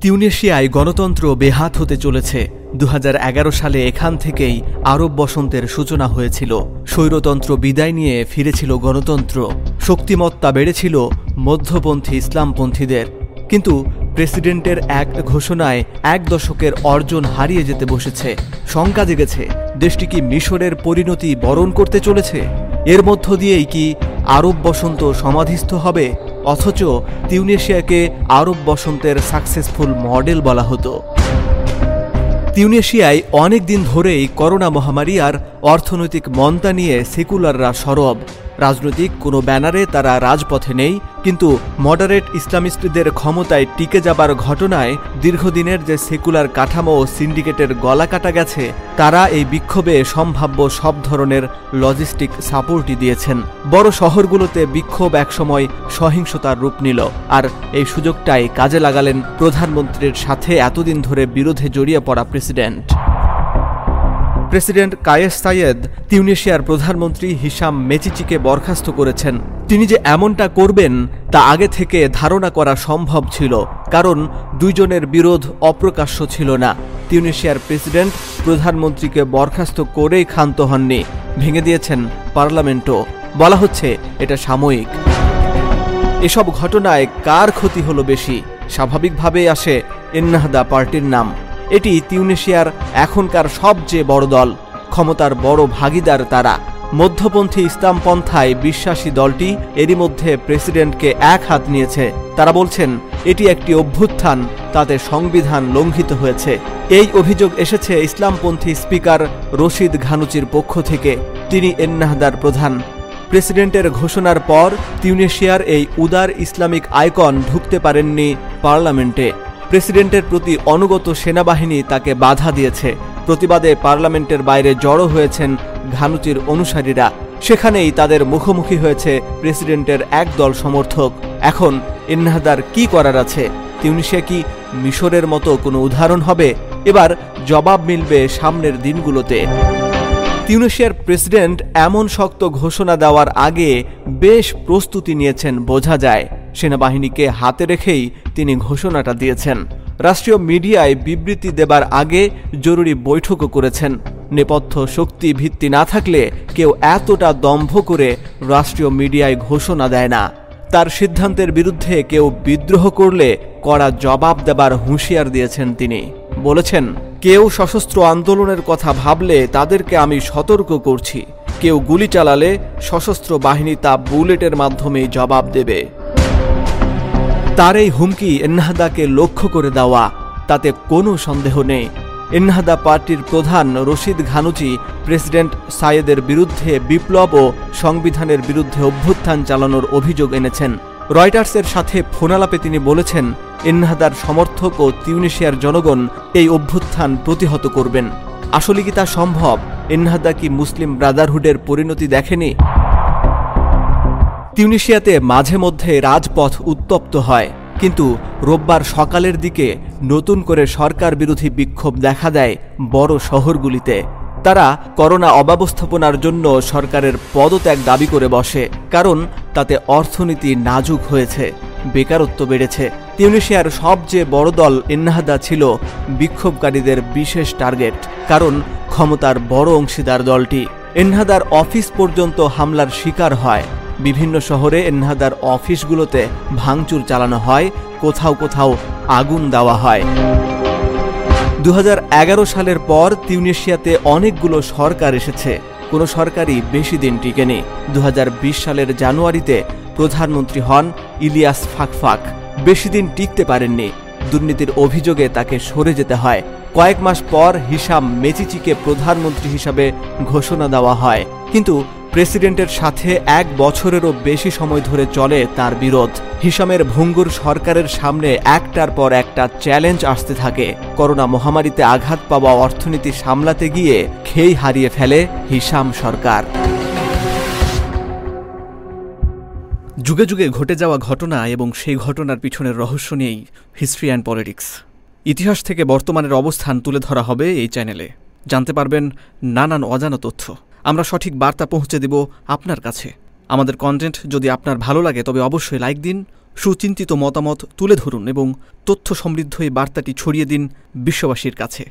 তিউনেশিয়ায় গণতন্ত্র বেহাত হতে চলেছে। দু হাজার এগারো সালে এখান থেকেই আরব বসন্তের সূচনা হয়েছিল। স্বৈরতন্ত্র বিদায় নিয়ে ফিরেছিল গণতন্ত্র। শক্তিমত্তা বেড়েছিল মধ্যপন্থী ইসলামপন্থীদের। কিন্তু প্রেসিডেন্টের এক ঘোষণায় এক দশকের অর্জন হারিয়ে যেতে বসেছে। শঙ্কা জেগেছে, দেশটি কি মিশরের পরিণতি বরণ করতে চলেছে? এর মধ্য দিয়েই কি আরব বসন্ত সমাধিস্থ হবে? অথচ তিউনেশিয়াকে আরব বসন্তের সাকসেসফুল মডেল বলা হতো। তিউনেশিয়ায় অনেক দিন ধরেই করোনা মহামারী আর অর্থনৈতিক মন্দা নিয়ে সেকুলাররা সরব। রাজনৈতিক কোনো ব্যানারে তারা রাজপথে নেই, কিন্তু মডারেট ইসলামিস্টদের ক্ষমতায় টিকে যাবার ঘটনায় দীর্ঘদিনের যে সেকুলার কাঠামো ও সিন্ডিকেটের গলা কাটা গেছে, তারা এই বিক্ষোভে সম্ভাব্য সব ধরনের লজিস্টিক সাপোর্টই দিয়েছেন। বড় শহরগুলোতে বিক্ষোভ একসময় সহিংসতার রূপ নিল, আর এই সুযোগটাই কাজে লাগালেন প্রধানমন্ত্রীর সাথে এতদিন ধরে বিরোধে জড়িয়ে পড়া প্রেসিডেন্ট। প্রেসিডেন্ট কায়েস সাইয়েদ তিউনেশিয়ার প্রধানমন্ত্রী হিসাম মেচিচিকে বরখাস্ত করেছেন। তিনি যে এমনটা করবেন, তা আগে থেকে ধারণা করা সম্ভব ছিল, কারণ দুইজনের বিরোধ অপ্রকাশ্য ছিল না। তিউনেশিয়ার প্রেসিডেন্ট প্রধানমন্ত্রীকে বরখাস্ত করেই ক্ষান্ত হননি, ভেঙে দিয়েছেন পার্লামেন্টও। বলা হচ্ছে, এটা সাময়িক। এসব ঘটনায় কার ক্ষতি হলো বেশি? স্বাভাবিকভাবেই আসে এন্নাহদা পার্টির নাম। এটি তিউনেশিয়ার এখনকার সবচেয়ে বড় দল। ক্ষমতার বড় ভাগিদার তারা। মধ্যপন্থী ইসলাম পন্থায় বিশ্বাসী দলটি এরই মধ্যে প্রেসিডেন্টকে এক হাত নিয়েছে। তারা বলছেন, এটি একটি অভ্যুত্থান, তাতে সংবিধান লঙ্ঘিত হয়েছে। এই অভিযোগ এসেছে ইসলামপন্থী স্পিকার রশিদ ঘানুচির পক্ষ থেকে। তিনি এন্নাহদার প্রধান। প্রেসিডেন্টের ঘোষণার পর তিউনেশিয়ার এই উদার ইসলামিক আইকন ঢুকতে পারেননি পার্লামেন্টে। প্রেসিডেন্টের প্রতি অনুগত সেনাবাহিনী তাকে বাধা দিয়েছে। প্রতিবাদে পার্লামেন্টের বাইরে জড়ো হয়েছেন ঘানুচির অনুসারীরা। সেখানেই তাদের মুখোমুখি হয়েছে প্রেসিডেন্টের একদল সমর্থক। এখন ইন্নাহাদার কি করার আছে? তিউনিশিয়া কি মিশরের মতো কোনো উদাহরণ হবে? এবার জবাব মিলবে সামনের দিনগুলোতে। তিউনেশিয়ার প্রেসিডেন্ট এমন শক্ত ঘোষণা দেওয়ার আগে বেশ প্রস্তুতি নিয়েছেন, বোঝা যায়। সেনাবাহিনীকে হাতে রেখেই তিনি ঘোষণাটা দিয়েছেন। রাষ্ট্রীয় মিডিয়ায় বিবৃতি দেবার আগে জরুরি বৈঠকও করেছেন। নেপথ্য শক্তি ভিত্তি না থাকলে কেউ এতটা দম্ভ করে রাষ্ট্রীয় মিডিয়ায় ঘোষণা দেয় না। তার সিদ্ধান্তের বিরুদ্ধে কেউ বিদ্রোহ করলে কড়া জবাব দেবার হুঁশিয়ার দিয়েছেন তিনি। বলেছেন, কেউ সশস্ত্র আন্দোলনের কথা ভাবলে তাদেরকে আমি সতর্ক করছি। কেউ গুলি চালালে সশস্ত্র বাহিনী তা বুলেটের মাধ্যমে জবাব দেবে। তার এই হুমকি এন্নাহাদাকে লক্ষ্য করে দেওয়া, তাতে কোনো সন্দেহ নেই। এন্নাহাদা পার্টির প্রধান রশিদ ঘানুচি, প্রেসিডেন্ট সায়েদের বিরুদ্ধে বিপ্লব ও সংবিধানের বিরুদ্ধে অভ্যুত্থান চালানোর অভিযোগ এনেছেন। রয়টার্সের সাথে ফোনালাপে তিনি বলেছেন এন্নাহাদার সমর্থক ও তিউনেশিয়ার জনগণ এই অভ্যুত্থান প্রতিহত করবেন। আসলে কি তা সম্ভব? এন্নাহাদা কি মুসলিম ব্রাদারহুডের পরিণতি দেখেনি? তিউনিশিয়াতে মাঝে মধ্যে রাজপথ উত্তপ্ত হয়, কিন্তু রোববার সকালের দিকে নতুন করে সরকার বিরোধী বিক্ষোভ দেখা দেয় বড় শহরগুলিতে। তারা করোনা অব্যবস্থাপনার জন্য সরকারের পদত্যাগ দাবি করে বসে, কারণ তাতে অর্থনীতি নাজুক হয়েছে, বেকারত্ব বেড়েছে। তিউনিশিয়ার সবচেয়ে বড় দল ইন্নাহাদা ছিল বিক্ষোভকারীদের বিশেষ টার্গেট, কারণ ক্ষমতার বড় অংশীদার দলটি। এনহাদার অফিস পর্যন্ত হামলার শিকার হয়। বিভিন্ন শহরে এনহাদার অফিসগুলোতে ভাঙচুর চালানো হয়, কোথাও কোথাও আগুন দেওয়া হয়। দু হাজার এগারো সালের পর তিউনেশিয়াতে অনেকগুলো সরকার এসেছে। কোনো সরকারই বেশি দিন টিকেনি। দু হাজার বিশ সালের জানুয়ারিতে প্রধানমন্ত্রী হন ইলিয়াস ফাকফাক। বেশি দিন টিকতে পারেননি। দুর্নীতির অভিযোগে তাকে সরে যেতে হয়। কয়েক মাস পর হিসাম মেচিচিকে প্রধানমন্ত্রী হিসাবে ঘোষণা দেওয়া হয়। কিন্তু প্রেসিডেন্টের সাথে এক বছরেরও বেশি সময় ধরে চলে তার বিরোধ। হিসামের ভঙ্গুর সরকারের সামনে একটার পর একটা চ্যালেঞ্জ আসতে থাকে। করোনা মহামারীতে আঘাত পাওয়া অর্থনীতি সামলাতে গিয়ে খেই হারিয়ে ফেলে হিসাম সরকার। যুগে যুগে ঘটে যাওয়া ঘটনা এবং সেই ঘটনার পিছনের রহস্য নিয়েই হিস্ট্রি অ্যান্ড পলিটিক্স। ইতিহাস থেকে বর্তমানের অবস্থান তুলে ধরা হবে এই চ্যানেলে। জানতে পারবেন নানান অজানা তথ্য। আমরা সঠিক বার্তা পৌঁছে দেব আপনার কাছে। আমাদের কন্টেন্ট যদি আপনার ভালো লাগে, তবে অবশ্যই লাইক দিন, সুচিন্তিত মতামত তুলে ধরুন এবং তথ্য সমৃদ্ধ এই বার্তাটি ছড়িয়ে দিন বিশ্ববাসীর কাছে।